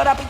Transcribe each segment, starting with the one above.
You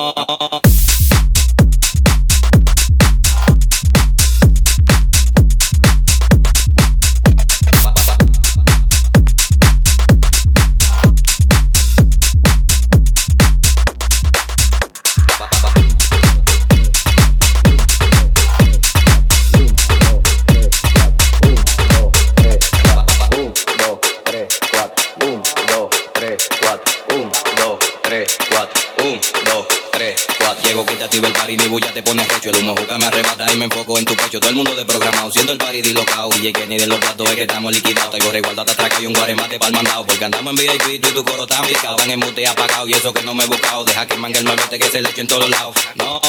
activa el party, ni bulla te pones recho. El humo juca me arrebata y me enfoco en tu pecho. Todo el mundo desprogramado, siendo el party dilocado. DJ Kenny de los platos es que estamos liquidados. Tengo igualdad, te atraca y un guaremate pa'l mandado. Porque andamos en VIP, tú y tu coro está picado. Van en mute apagado y eso que no me he buscado. Deja que manga el malvete que se le echo en todos lados. No.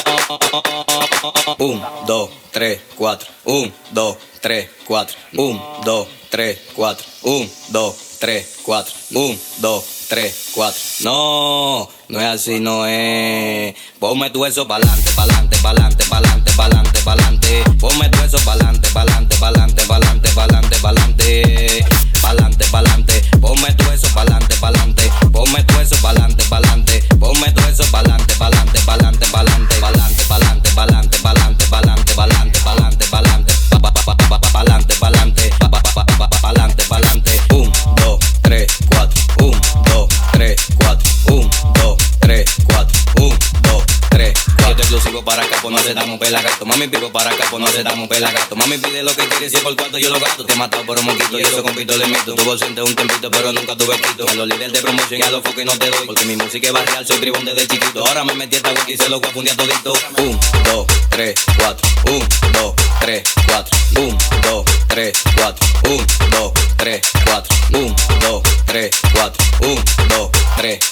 Un, dos, tres, cuatro. Un, dos, tres, cuatro. Un, dos, tres, cuatro. Un, dos, tres, cuatro. Un, dos, tres, cuatro. No. No es así, no es. Ponme tu eso pa'lante, pa'lante, pa'lante, pa'lante, pa'lante, pa'lante. Ponme tu eso pa'lante, pa'lante, pa'lante, pa'lante, pa'lante, pa'lante. Pa'lante, pa'lante. Ponme tu eso pa'lante, pa'lante. Ponme tu eso pa'lante, pa'lante. Ponme tu eso pa'lante, pa'lante, pa'lante, pa'lante, pa'lante, pa'lante, pa'lante, pa'lante, pa'lante, pa'lante, pa'lante, pa'lante. Pa'lante, pa'lante, pa'lante, pa'lante. Un, dos, tres, cuatro. Un, dos, tres, cuatro. Un. para acá, pues no te damos pela gato. Mami pico para acá, pues no te damos pela gato. Mami pide lo que quieres, si por cuarto yo lo gato. Te he matado por un moquito, yo soy compito de mito. Tu bolsente un tempito, pero nunca tuve quito. A los líderes de promoción y a los foques no te doy. Porque mi música es barrial, soy tribón desde chiquito. Ahora me metí esta wiki y se lo voy a todito. Un, dos, tres, cuatro. Un, dos, tres, cuatro. Un, dos, tres, cuatro. Un, dos, tres, cuatro. Un, dos, tres, cuatro. Un, dos, tres.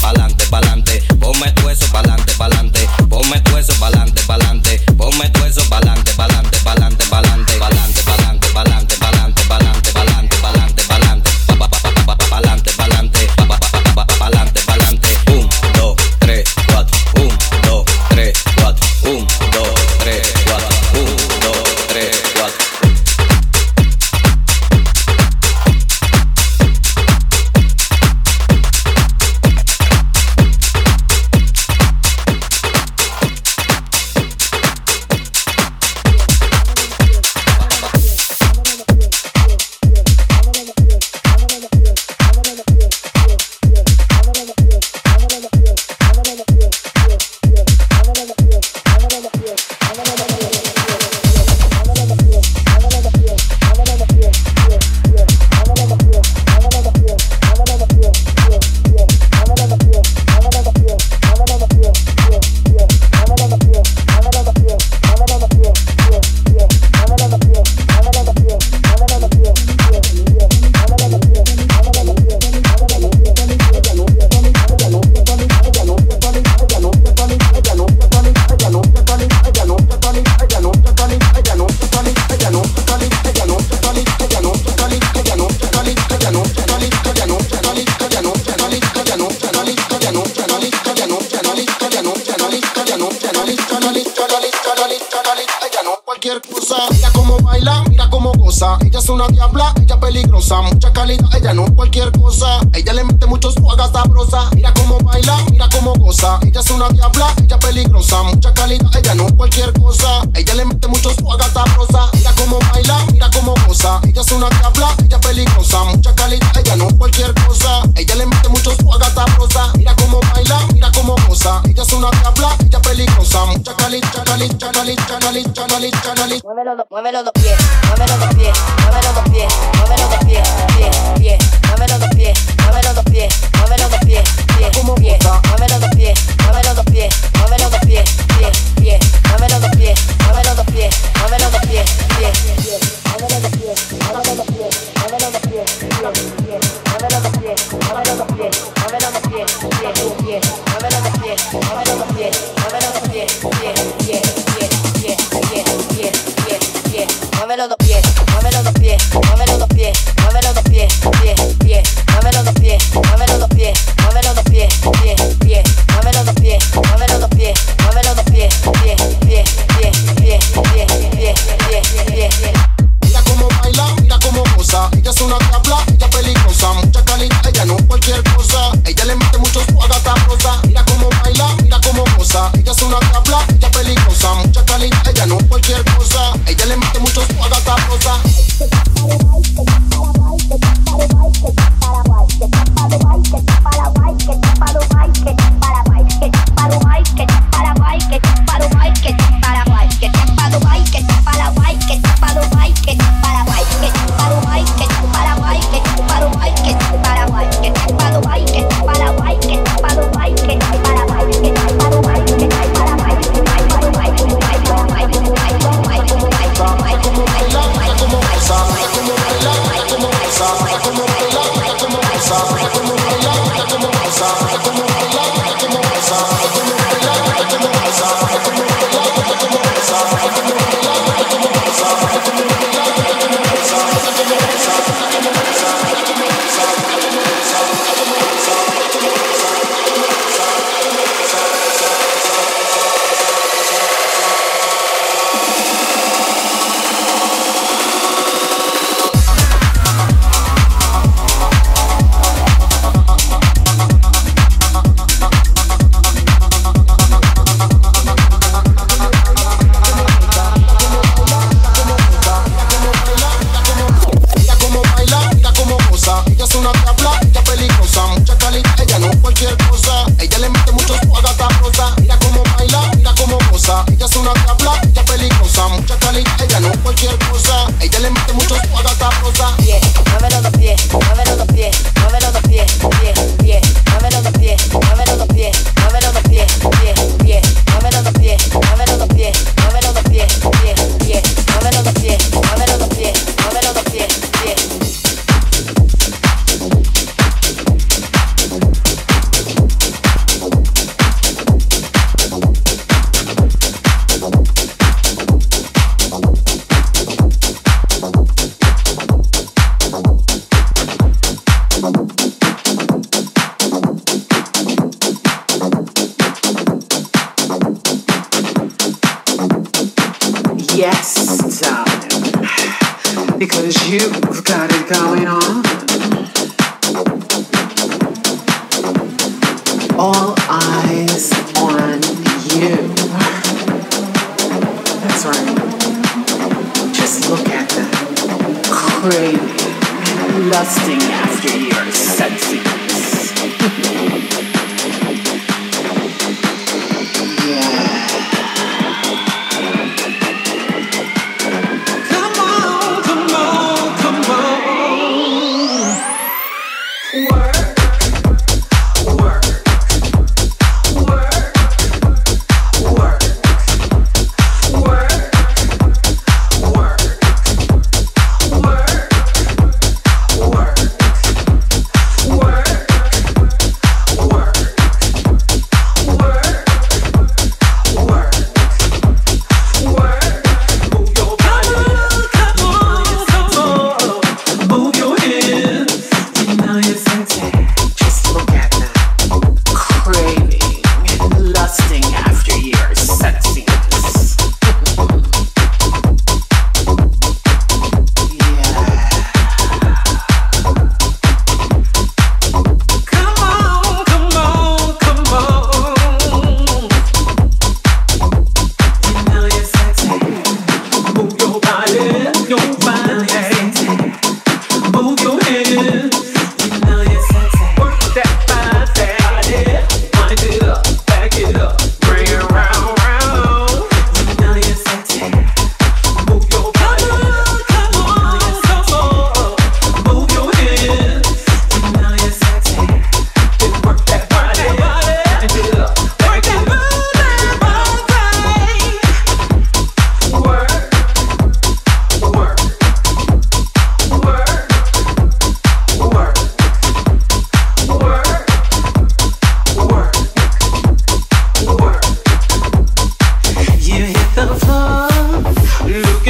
pa'lante, pa'lante. Ponme tu eso pa'lante, pa'lante. Ponme tu eso pa'lante, pa'lante. Muévelo, muévelo los pies, muévelo los pies.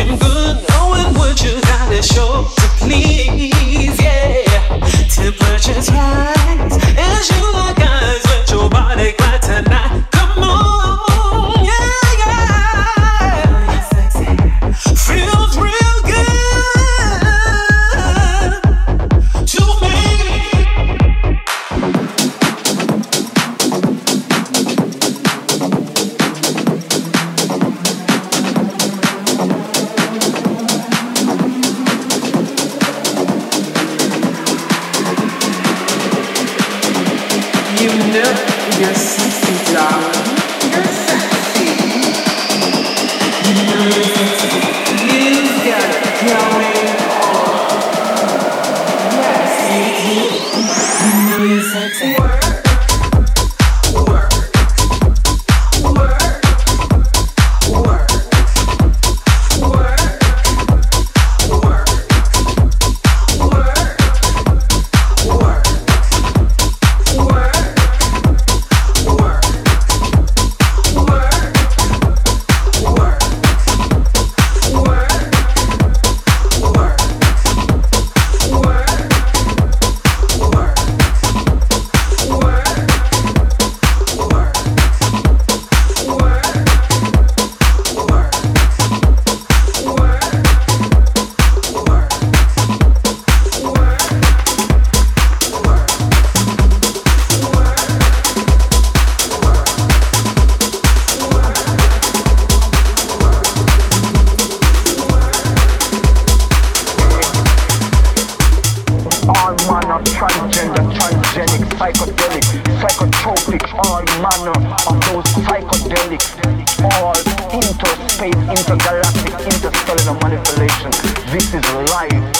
good, knowing what you gotta show to please. Yeah, temperatures rise as you. Psychedelic, psychotropic, all manner of those psychedelics, all interspace, intergalactic, interstellar manipulation. This is life.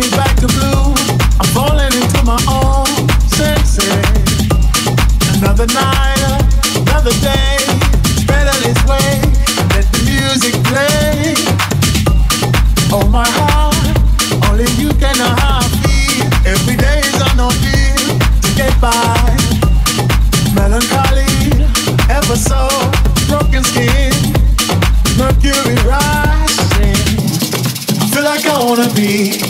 Me back to blue. I'm falling into my own senses. Another night, another day. this way. Let the music play. Oh my heart, only you can know how I feel. Every day is to get by. Melancholy, ever so broken skin, mercury rising. I feel like I wanna be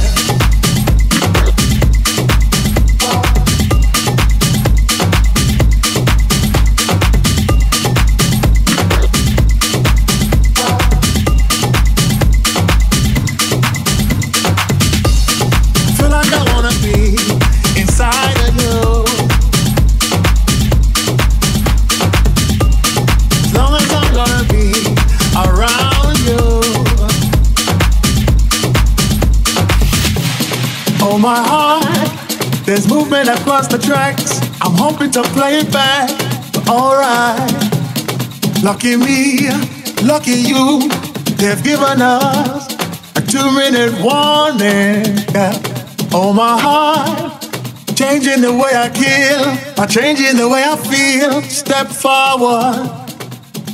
Across the tracks. I'm hoping to play it back. But alright. Lucky me, lucky you. They've given us a two minute warning. Yeah. Oh, my heart. Changing the way I kill, I'm changing the way I feel. Step forward.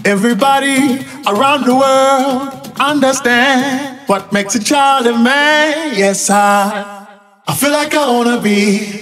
Everybody around the world understand what makes a child a man. Yes, I. I feel like I wanna be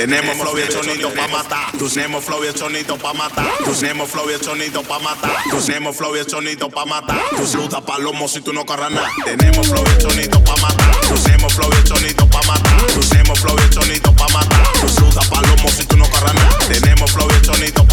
Tenemos flow y el sonido pa' matar. Tenemos flow y el sonido pa' matar. Tenemos flow y el sonido pa' matar. Tenemos flow y el sonido pa' matar. Tu saluda palomo si tú no corras nada. Tenemos flow y el sonido pa' matar. Tenemos flow y el sonido pa' matar. Tenemos flow y el sonido pa' matar. Palomo si tú no corras nada. Tenemos flow y el sonido